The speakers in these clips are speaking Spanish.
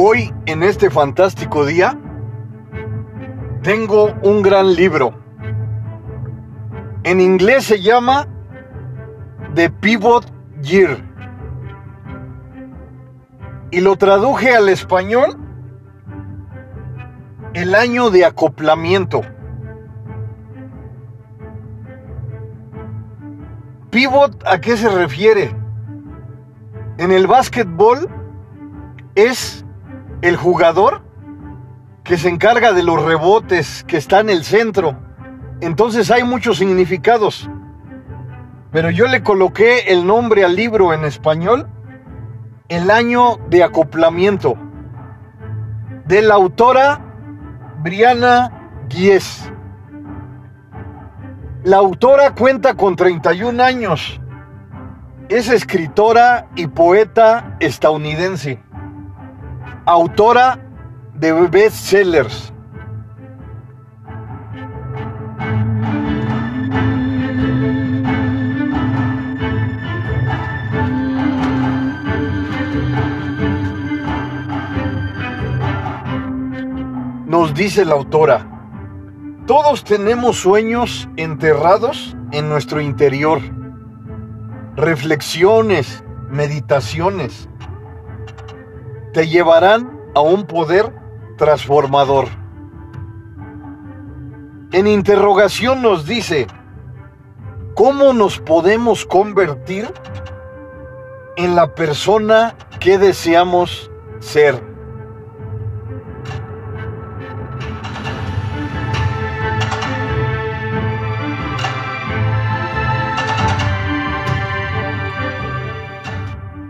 Hoy, en este fantástico día, tengo un gran libro. En inglés se llama The Pivot Year. Y lo traduje al español el año de acoplamiento. Pivot, ¿a qué se refiere? En el básquetbol es el jugador que se encarga de los rebotes, que está en el centro. Entonces hay muchos significados. Pero yo le coloqué el nombre al libro en español, El año de acoplamiento, de la autora Briana Gies. La autora cuenta con 31 años. Es escritora y poeta estadounidense autora de bestsellers. Nos dice la autora, todos tenemos sueños enterrados en nuestro interior, reflexiones, meditaciones, te llevarán a un poder transformador. En interrogación nos dice, ¿cómo nos podemos convertir en la persona que deseamos ser?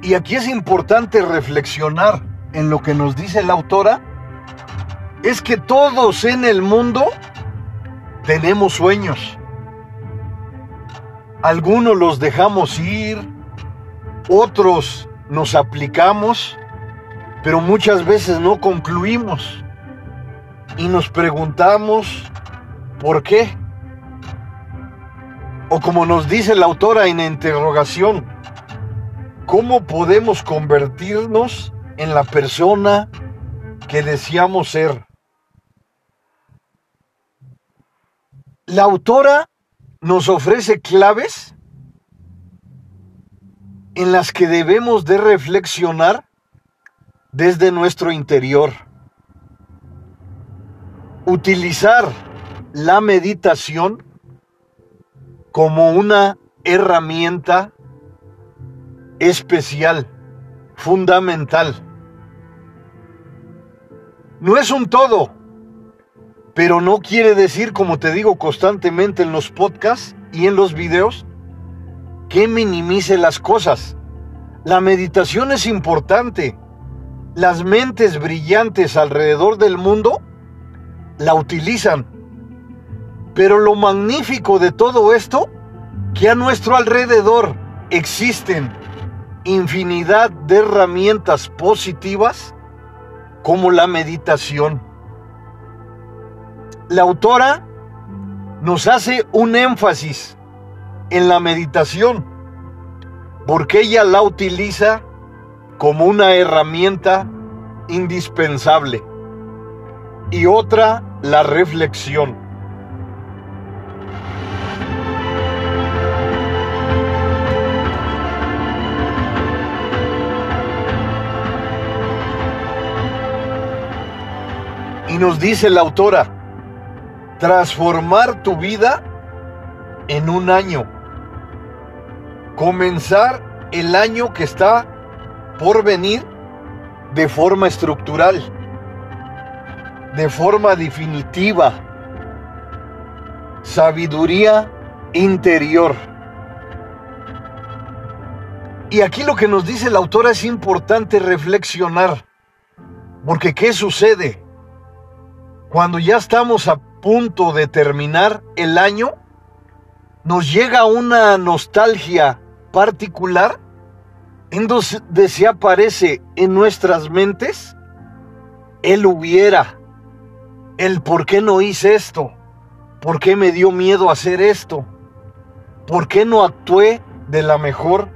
Y aquí es importante reflexionar en lo que nos dice la autora es que todos en el mundo tenemos sueños. Algunos los dejamos ir, otros nos aplicamos, pero muchas veces no concluimos y nos preguntamos por qué. O como nos dice la autora en interrogación, ¿cómo podemos convertirnos en la persona que deseamos ser. La autora nos ofrece claves en las que debemos de reflexionar desde nuestro interior. Utilizar la meditación como una herramienta especial, fundamental no es un todo, pero no quiere decir, como te digo constantemente en los podcasts y en los videos, que minimice las cosas. La meditación es importante. Las mentes brillantes alrededor del mundo la utilizan. Pero lo magnífico de todo esto, que a nuestro alrededor existen infinidad de herramientas positivas como la meditación. La autora nos hace un énfasis en la meditación, porque ella la utiliza como una herramienta indispensable. Y otra, la reflexión. Nos dice la autora, transformar tu vida en un año. Comenzar el año que está por venir de forma estructural, de forma definitiva. Sabiduría interior. Y aquí lo que nos dice la autora es importante reflexionar, porque ¿qué sucede? Cuando ya estamos a punto de terminar el año, nos llega una nostalgia particular en donde aparece en nuestras mentes el hubiera, el por qué no hice esto, por qué me dio miedo hacer esto, por qué no actué de la mejor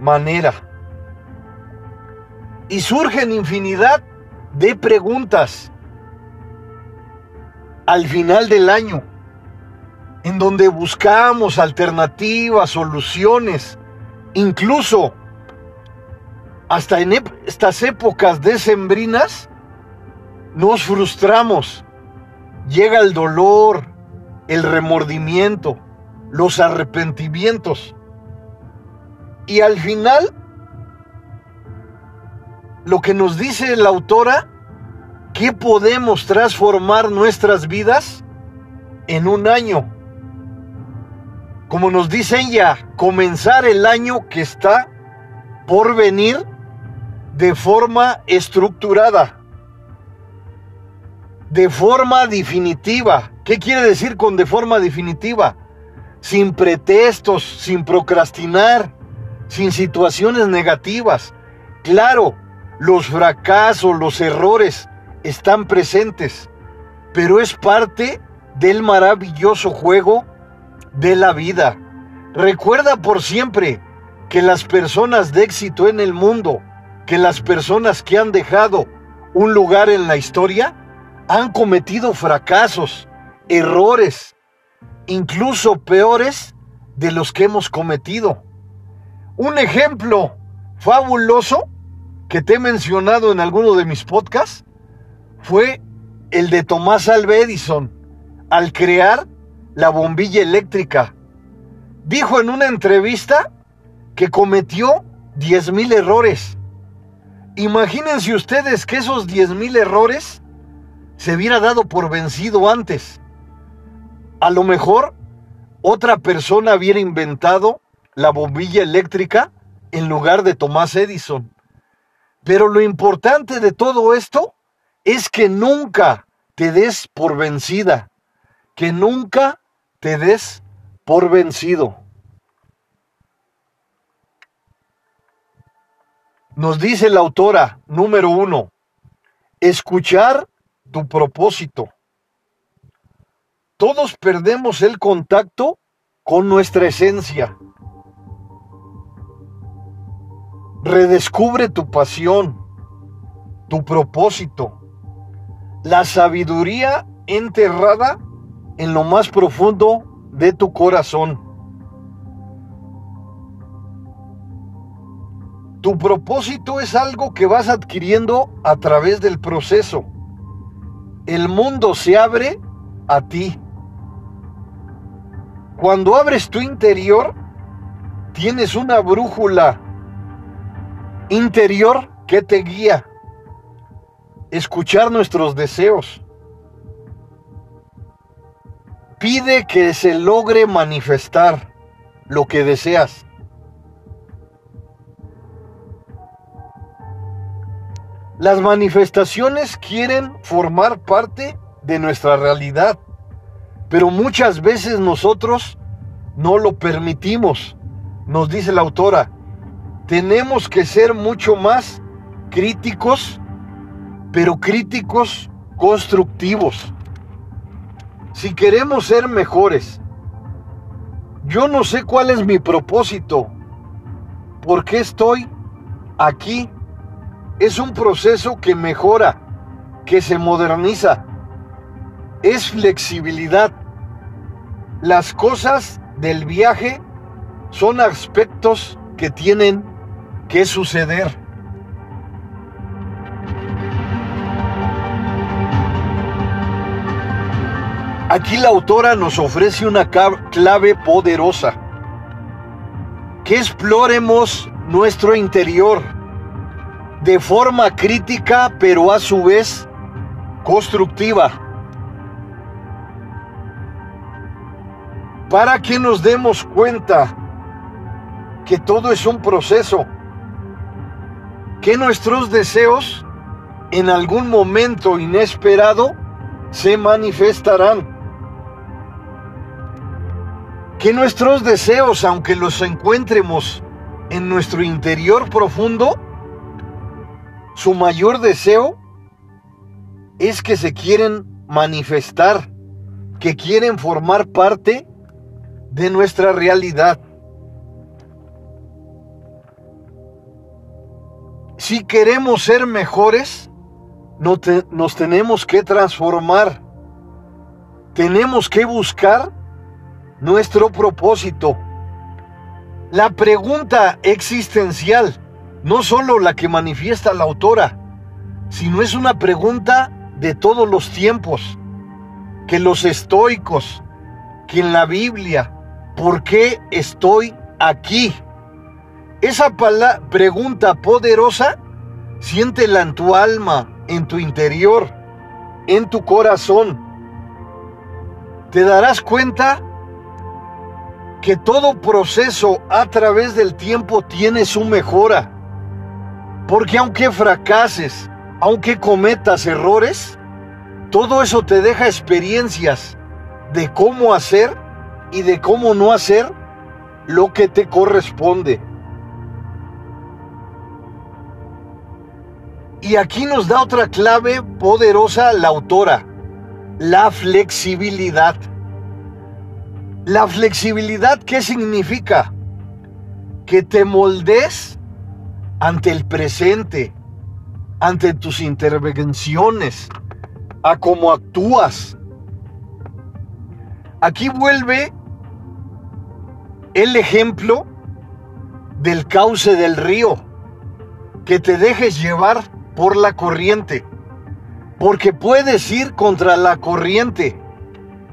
manera. Y surgen infinidad de preguntas al final del año, en donde buscamos alternativas, soluciones, incluso hasta en estas épocas decembrinas, nos frustramos. Llega el dolor, el remordimiento, los arrepentimientos. Y al final, lo que nos dice la autora, que podemos transformar nuestras vidas en un año. Como nos dice ella, comenzar el año que está por venir de forma estructurada, de forma definitiva. ¿Qué quiere decir con de forma definitiva? Sin pretextos, sin procrastinar, sin situaciones negativas. Claro, los fracasos, los errores están presentes, pero es parte del maravilloso juego de la vida. Recuerda por siempre que las personas de éxito en el mundo, que las personas que han dejado un lugar en la historia, han cometido fracasos, errores, incluso peores de los que hemos cometido. Un ejemplo fabuloso que te he mencionado en alguno de mis podcasts fue el de Tomás Alva Edison al crear la bombilla eléctrica. Dijo en una entrevista que cometió 10.000 errores. Imagínense ustedes que esos 10.000 errores se hubiera dado por vencido antes. A lo mejor otra persona hubiera inventado la bombilla eléctrica en lugar de Tomás Edison. Pero lo importante de todo esto es que nunca te des por vencida, que nunca te des por vencido. Nos dice la autora número uno, escuchar tu propósito. Todos perdemos el contacto con nuestra esencia. Redescubre tu pasión, tu propósito, la sabiduría enterrada en lo más profundo de tu corazón. Tu propósito es algo que vas adquiriendo a través del proceso. El mundo se abre a ti. Cuando abres tu interior, tienes una brújula interior que te guía escuchar nuestros deseos. Pide que se logre manifestar lo que deseas. Las manifestaciones quieren formar parte de nuestra realidad, pero muchas veces nosotros no lo permitimos. Nos dice la autora, tenemos que ser mucho más críticos pero críticos constructivos. Si queremos ser mejores, yo no sé cuál es mi propósito, por qué estoy aquí. Es un proceso que mejora, que se moderniza, es flexibilidad. Las cosas del viaje son aspectos que tienen que suceder. Aquí la autora nos ofrece una clave poderosa. Que exploremos nuestro interior de forma crítica, pero a su vez constructiva. Para que nos demos cuenta que todo es un proceso, que nuestros deseos en algún momento inesperado se manifestarán que nuestros deseos, aunque los encuentremos en nuestro interior profundo, su mayor deseo es que se quieren manifestar, que quieren formar parte de nuestra realidad. Si queremos ser mejores, nos tenemos que transformar. Tenemos que buscar nuestro propósito. La pregunta existencial, no solo la que manifiesta la autora, sino es una pregunta de todos los tiempos, que los estoicos, que en la Biblia, ¿por qué estoy aquí? Esa pregunta poderosa, siéntela en tu alma, en tu interior, en tu corazón. Te darás cuenta que todo proceso a través del tiempo tiene su mejora. Porque aunque fracases, aunque cometas errores, todo eso te deja experiencias de cómo hacer y de cómo no hacer lo que te corresponde. Y aquí nos da otra clave poderosa la autora, la flexibilidad. La flexibilidad, ¿qué significa? Que te moldes ante el presente, ante tus intervenciones, a cómo actúas. Aquí vuelve el ejemplo del cauce del río, que te dejes llevar por la corriente, porque puedes ir contra la corriente,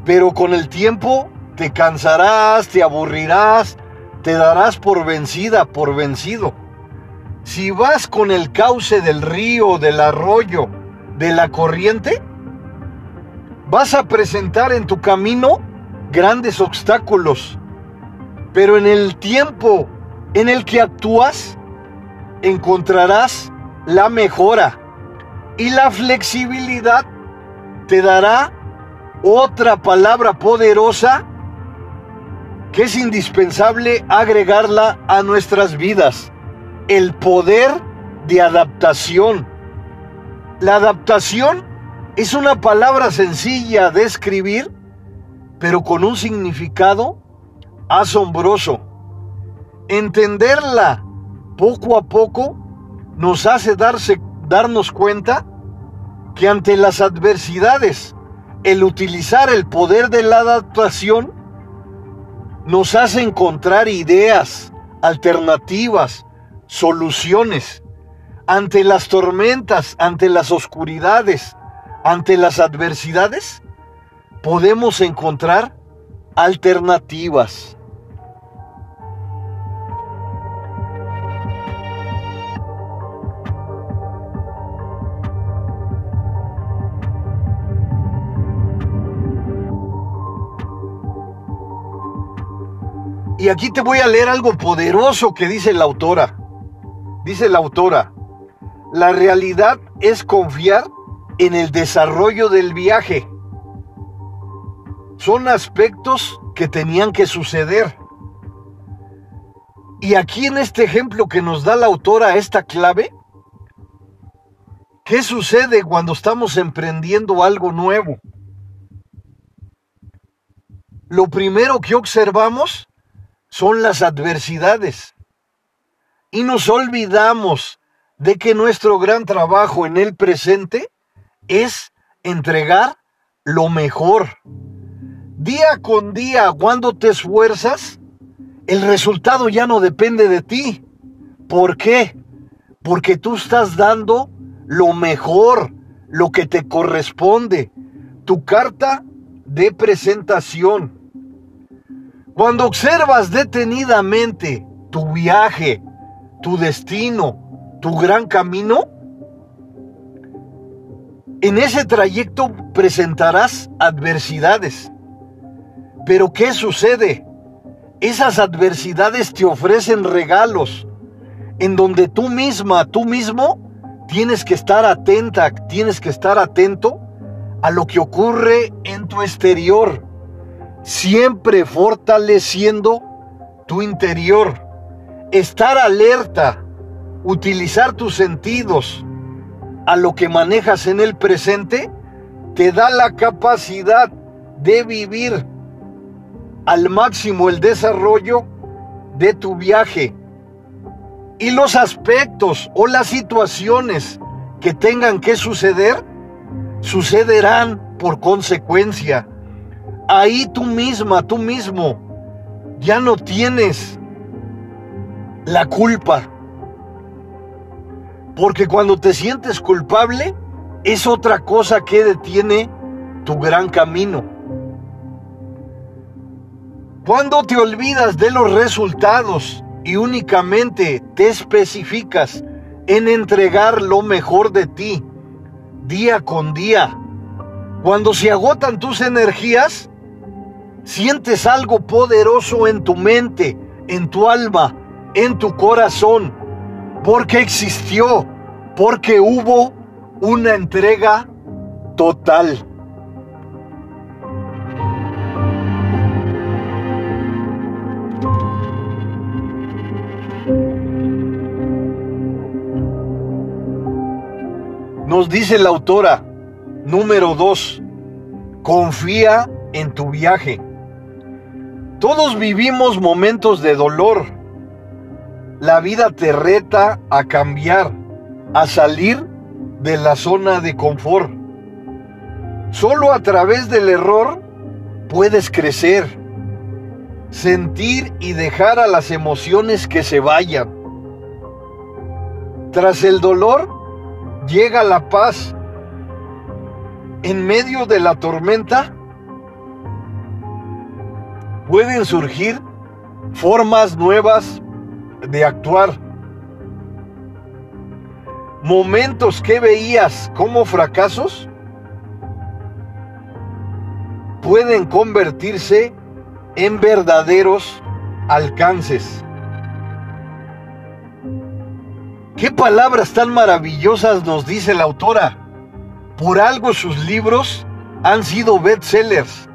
pero con el tiempo te cansarás, te aburrirás, te darás por vencida, por vencido. Si vas con el cauce del río, del arroyo, de la corriente, vas a presentar en tu camino grandes obstáculos, pero en el tiempo en el que actúas, encontrarás la mejora y la flexibilidad te dará otra palabra poderosa que es indispensable agregarla a nuestras vidas, el poder de adaptación. La adaptación es una palabra sencilla de escribir, pero con un significado asombroso. Entenderla poco a poco nos hace darse, darnos cuenta que ante las adversidades, el utilizar el poder de la adaptación nos hace encontrar ideas, alternativas, soluciones. Ante las tormentas, ante las oscuridades, ante las adversidades, podemos encontrar alternativas. Y aquí te voy a leer algo poderoso que dice la autora. Dice la autora, la realidad es confiar en el desarrollo del viaje. Son aspectos que tenían que suceder. Y aquí en este ejemplo que nos da la autora esta clave, ¿qué sucede cuando estamos emprendiendo algo nuevo? Lo primero que observamos son las adversidades. Y nos olvidamos de que nuestro gran trabajo en el presente es entregar lo mejor. Día con día, cuando te esfuerzas, el resultado ya no depende de ti. ¿Por qué? Porque tú estás dando lo mejor, lo que te corresponde, tu carta de presentación. Cuando observas detenidamente tu viaje, tu destino, tu gran camino, en ese trayecto presentarás adversidades. Pero ¿qué sucede? Esas adversidades te ofrecen regalos en donde tú misma, tú mismo, tienes que estar atenta, tienes que estar atento a lo que ocurre en tu exterior siempre fortaleciendo tu interior. Estar alerta, utilizar tus sentidos a lo que manejas en el presente, te da la capacidad de vivir al máximo el desarrollo de tu viaje. Y los aspectos o las situaciones que tengan que suceder, sucederán por consecuencia. Ahí tú misma, tú mismo, ya no tienes la culpa. Porque cuando te sientes culpable, es otra cosa que detiene tu gran camino. Cuando te olvidas de los resultados y únicamente te especificas en entregar lo mejor de ti día con día, cuando se agotan tus energías, sientes algo poderoso en tu mente, en tu alma, en tu corazón, porque existió, porque hubo una entrega total. Nos dice la autora, número 2, confía en tu viaje. Todos vivimos momentos de dolor. La vida te reta a cambiar, a salir de la zona de confort. Solo a través del error puedes crecer, sentir y dejar a las emociones que se vayan. Tras el dolor, llega la paz. En medio de la tormenta pueden surgir formas nuevas de actuar. Momentos que veías como fracasos pueden convertirse en verdaderos alcances. Qué palabras tan maravillosas nos dice la autora. Por algo sus libros han sido bestsellers.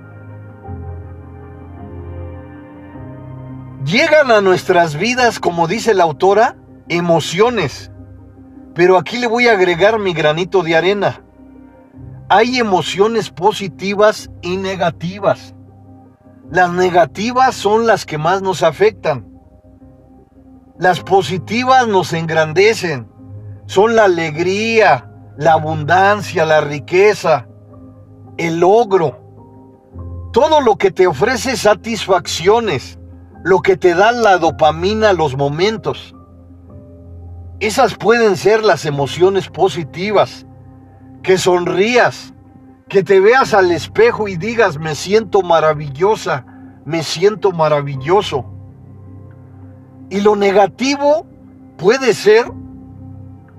Llegan a nuestras vidas, como dice la autora, emociones. Pero aquí le voy a agregar mi granito de arena. Hay emociones positivas y negativas. Las negativas son las que más nos afectan. Las positivas nos engrandecen. Son la alegría, la abundancia, la riqueza, el logro. Todo lo que te ofrece satisfacciones, lo que te da la dopamina, los momentos. Esas pueden ser las emociones positivas. Que sonrías, que te veas al espejo y digas, me siento maravillosa, me siento maravilloso. Y lo negativo puede ser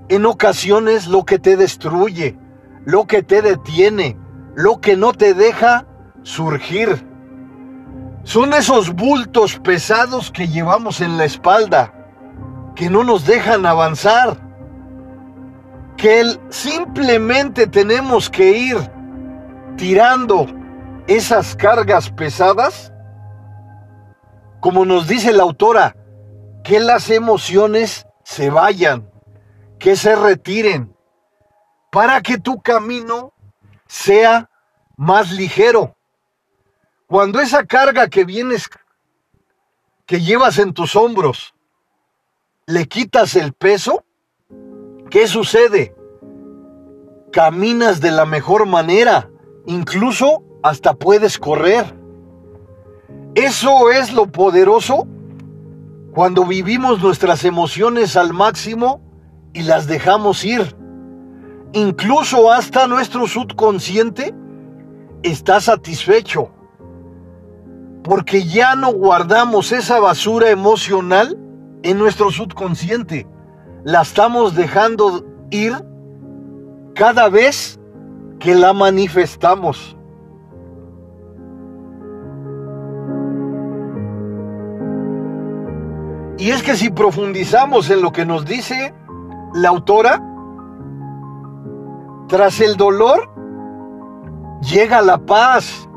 en ocasiones lo que te destruye, lo que te detiene, lo que no te deja surgir. Son esos bultos pesados que llevamos en la espalda, que no nos dejan avanzar, que simplemente tenemos que ir tirando esas cargas pesadas, como nos dice la autora, que las emociones se vayan, que se retiren, para que tu camino sea más ligero. Cuando esa carga que vienes, que llevas en tus hombros, le quitas el peso, ¿qué sucede? Caminas de la mejor manera, incluso hasta puedes correr. Eso es lo poderoso cuando vivimos nuestras emociones al máximo y las dejamos ir. Incluso hasta nuestro subconsciente está satisfecho. Porque ya no guardamos esa basura emocional en nuestro subconsciente. La estamos dejando ir cada vez que la manifestamos. Y es que si profundizamos en lo que nos dice la autora, tras el dolor llega la paz.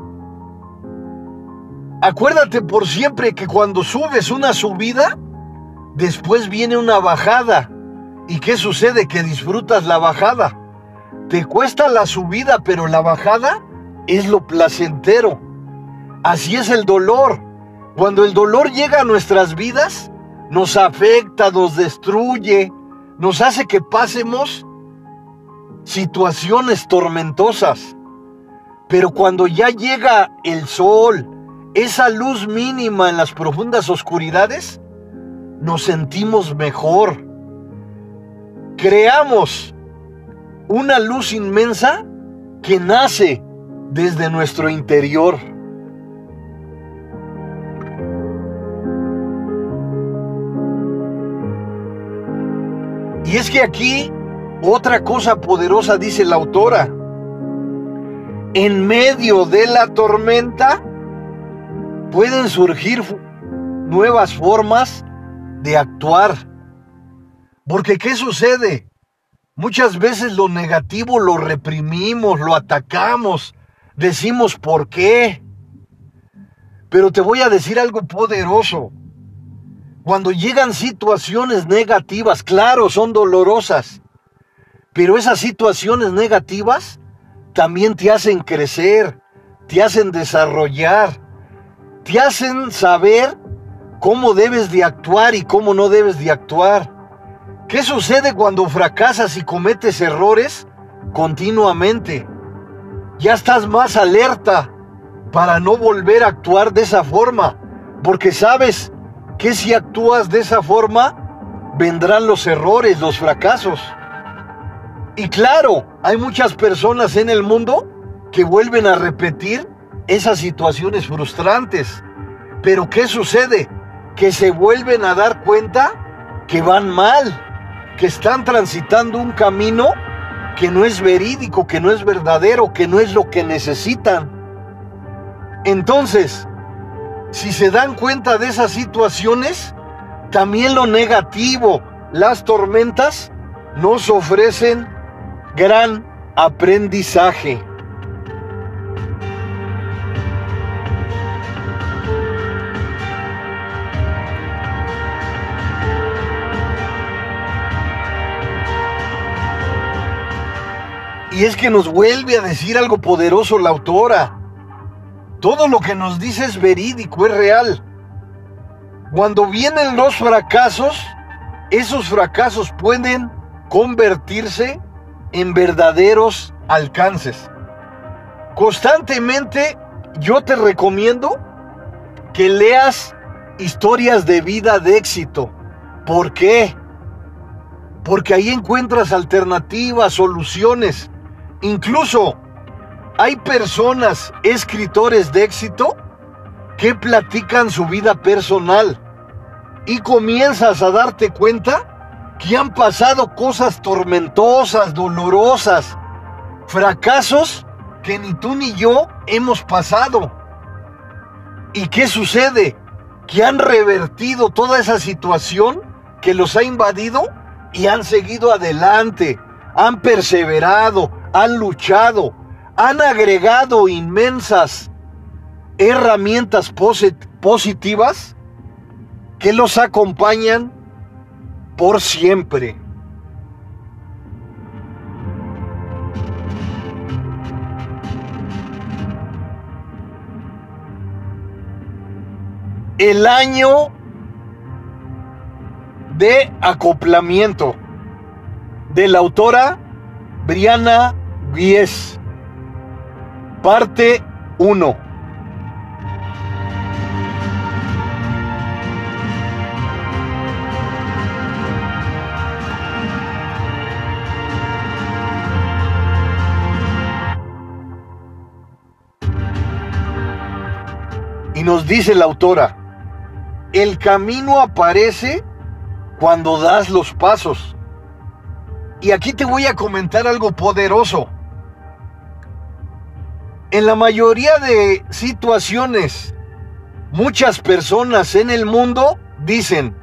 Acuérdate por siempre que cuando subes una subida, después viene una bajada. ¿Y qué sucede? Que disfrutas la bajada. Te cuesta la subida, pero la bajada es lo placentero. Así es el dolor. Cuando el dolor llega a nuestras vidas, nos afecta, nos destruye, nos hace que pasemos situaciones tormentosas. Pero cuando ya llega el sol, esa luz mínima en las profundas oscuridades, nos sentimos mejor. Creamos una luz inmensa que nace desde nuestro interior. Y es que aquí otra cosa poderosa dice la autora. En medio de la tormenta pueden surgir nuevas formas de actuar. Porque ¿qué sucede? Muchas veces lo negativo lo reprimimos, lo atacamos, decimos por qué. Pero te voy a decir algo poderoso. Cuando llegan situaciones negativas, claro, son dolorosas, pero esas situaciones negativas también te hacen crecer, te hacen desarrollar, te hacen saber cómo debes de actuar y cómo no debes de actuar. ¿Qué sucede cuando fracasas y cometes errores continuamente? Ya estás más alerta para no volver a actuar de esa forma, porque sabes que si actúas de esa forma, vendrán los errores, los fracasos. Y claro, hay muchas personas en el mundo que vuelven a repetir esas situaciones frustrantes. Pero ¿qué sucede? Que se vuelven a dar cuenta que van mal, que están transitando un camino que no es verídico, que no es verdadero, que no es lo que necesitan. Entonces, si se dan cuenta de esas situaciones, también lo negativo, las tormentas, nos ofrecen gran aprendizaje. Y es que nos vuelve a decir algo poderoso la autora. Todo lo que nos dice es verídico, es real. Cuando vienen los fracasos, esos fracasos pueden convertirse en verdaderos alcances. Constantemente yo te recomiendo que leas historias de vida de éxito. ¿Por qué? Porque ahí encuentras alternativas, soluciones. Incluso hay personas, escritores de éxito, que platican su vida personal y comienzas a darte cuenta que han pasado cosas tormentosas, dolorosas, fracasos que ni tú ni yo hemos pasado. ¿Y qué sucede? Que han revertido toda esa situación que los ha invadido y han seguido adelante, han perseverado, han luchado, han agregado inmensas herramientas positivas que los acompañan por siempre. El año de acoplamiento de la autora Brianna 10. Parte 1. Y nos dice la autora, el camino aparece cuando das los pasos. Y aquí te voy a comentar algo poderoso. En la mayoría de situaciones, muchas personas en el mundo dicen,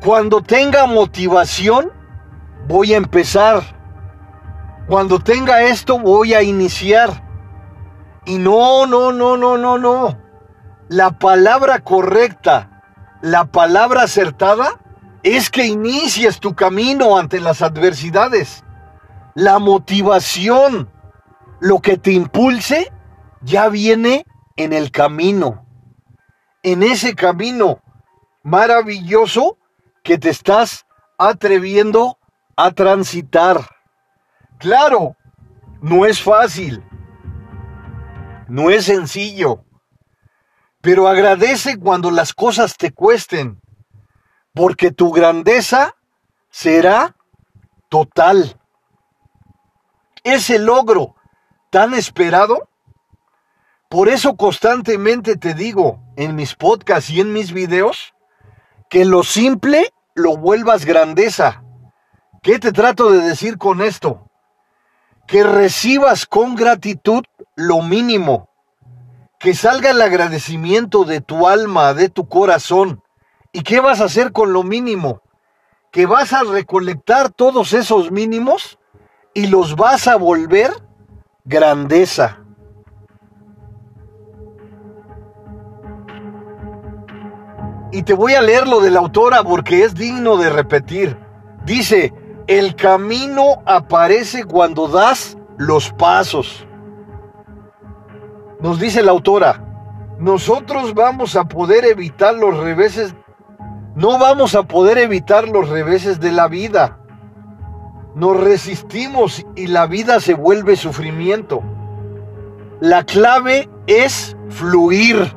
cuando tenga motivación, voy a empezar. Cuando tenga esto, voy a iniciar. Y no, no, no, no, no, no. La palabra correcta, la palabra acertada, es que inicies tu camino ante las adversidades. La motivación, lo que te impulse ya viene en el camino. En ese camino maravilloso que te estás atreviendo a transitar. Claro, no es fácil, no es sencillo, pero agradece cuando las cosas te cuesten, porque tu grandeza será total. Ese logro tan esperado, por eso constantemente te digo en mis podcasts y en mis videos, que lo simple lo vuelvas grandeza. ¿Qué te trato de decir con esto? que recibas con gratitud lo mínimo, que salga el agradecimiento de tu alma, de tu corazón. ¿Y qué vas a hacer con lo mínimo? Que vas a recolectar todos esos mínimos y los vas a volver grandeza. Y te voy a leer lo de la autora porque es digno de repetir. Dice, el camino aparece cuando das los pasos. Nos dice la autora, nosotros vamos a poder evitar los reveses, no vamos a poder evitar los reveses de la vida. Nos resistimos y la vida se vuelve sufrimiento. La clave es fluir,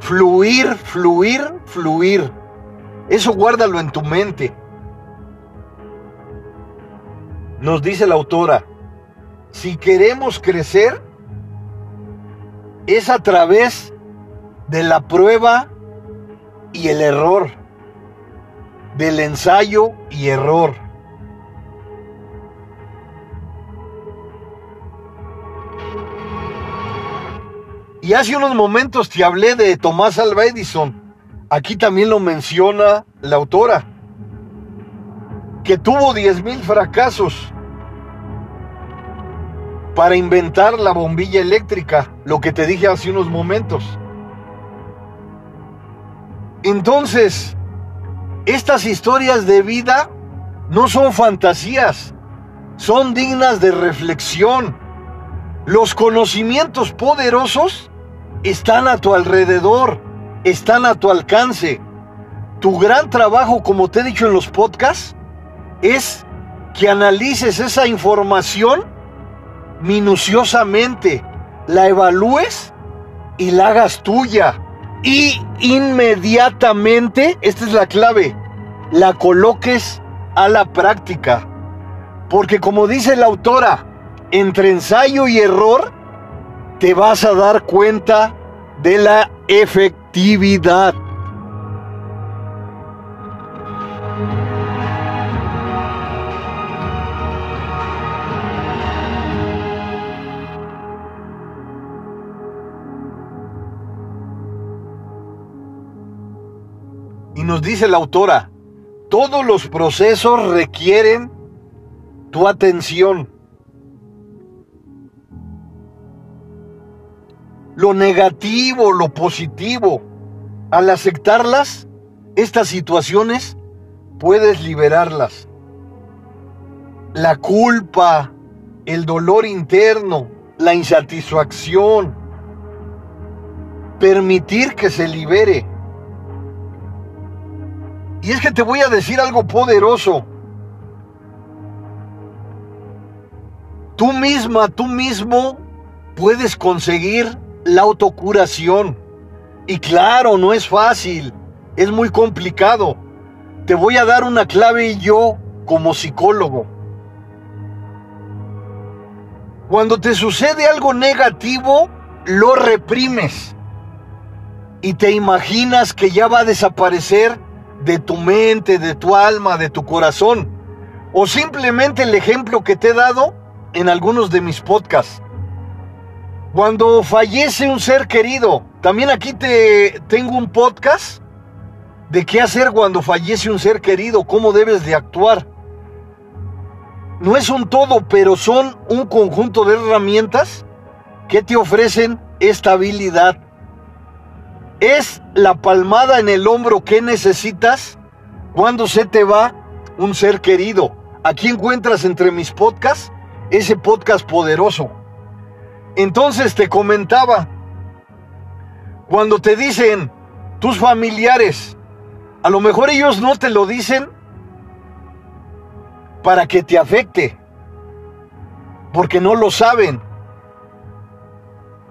fluir, fluir, fluir. Eso guárdalo en tu mente. Nos dice la autora, si queremos crecer, es a través de la prueba y el error, del ensayo y error. Y hace unos momentos te hablé de Tomás Alva Edison. Aquí también lo menciona la autora que tuvo 10.000 fracasos para inventar la bombilla eléctrica, lo que te dije hace unos momentos. Entonces, estas historias de vida no son fantasías, son dignas de reflexión. Los conocimientos poderosos están a tu alrededor, están a tu alcance. Tu gran trabajo, como te he dicho en los podcasts, es que analices esa información minuciosamente, la evalúes y la hagas tuya. Y inmediatamente, esta es la clave, la coloques a la práctica. Porque como dice la autora, entre ensayo y error, te vas a dar cuenta de la efectividad. nos dice la autora, todos los procesos requieren tu atención. Lo negativo, lo positivo, al aceptarlas, estas situaciones, puedes liberarlas. La culpa, el dolor interno, la insatisfacción, permitir que se libere y es que te voy a decir algo poderoso. Tú misma, tú mismo puedes conseguir la autocuración. Y claro, no es fácil, es muy complicado. Te voy a dar una clave yo como psicólogo. Cuando te sucede algo negativo, lo reprimes y te imaginas que ya va a desaparecer de tu mente, de tu alma, de tu corazón. O simplemente el ejemplo que te he dado en algunos de mis podcasts. Cuando fallece un ser querido, también aquí te tengo un podcast de qué hacer cuando fallece un ser querido, cómo debes de actuar. No es un todo, pero son un conjunto de herramientas que te ofrecen estabilidad, es la palmada en el hombro que necesitas cuando se te va un ser querido. Aquí encuentras entre mis podcasts ese podcast poderoso. Entonces te comentaba, cuando te dicen tus familiares, a lo mejor ellos no te lo dicen para que te afecte, porque no lo saben.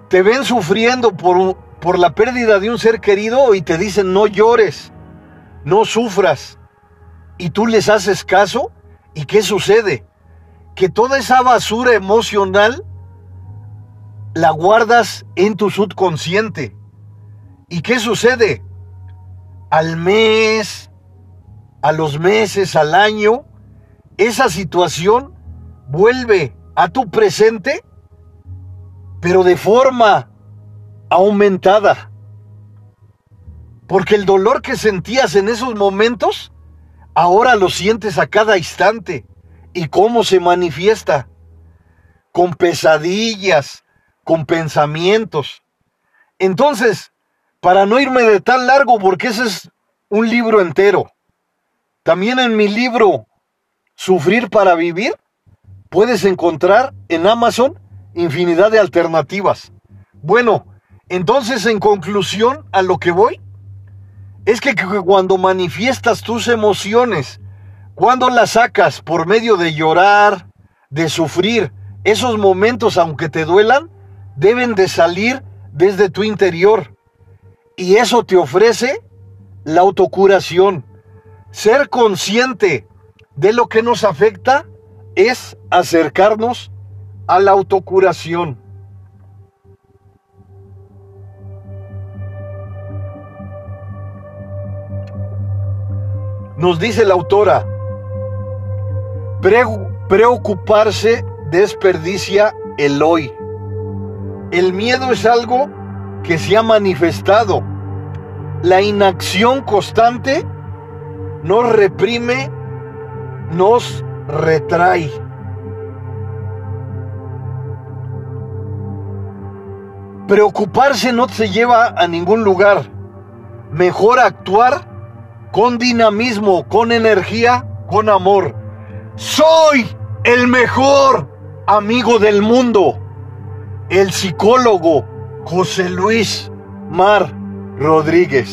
Te ven sufriendo por, por la pérdida de un ser querido y te dicen no llores, no sufras. Y tú les haces caso y ¿qué sucede? Que toda esa basura emocional la guardas en tu subconsciente. ¿Y qué sucede? Al mes, a los meses, al año, esa situación vuelve a tu presente, pero de forma aumentada. Porque el dolor que sentías en esos momentos, ahora lo sientes a cada instante. ¿Y cómo se manifiesta? Con pesadillas, con pensamientos. Entonces, para no irme de tan largo, porque ese es un libro entero, también en mi libro Sufrir para Vivir, puedes encontrar en Amazon infinidad de alternativas. Bueno, entonces en conclusión a lo que voy, es que cuando manifiestas tus emociones, cuando las sacas por medio de llorar, de sufrir, esos momentos, aunque te duelan, deben de salir desde tu interior. Y eso te ofrece la autocuración. Ser consciente de lo que nos afecta es acercarnos a la autocuración. Nos dice la autora, preocuparse desperdicia el hoy. El miedo es algo que se ha manifestado. La inacción constante nos reprime, nos retrae. Preocuparse no se lleva a ningún lugar. Mejor actuar con dinamismo, con energía, con amor. Soy el mejor amigo del mundo. El psicólogo José Luis Mar Rodríguez.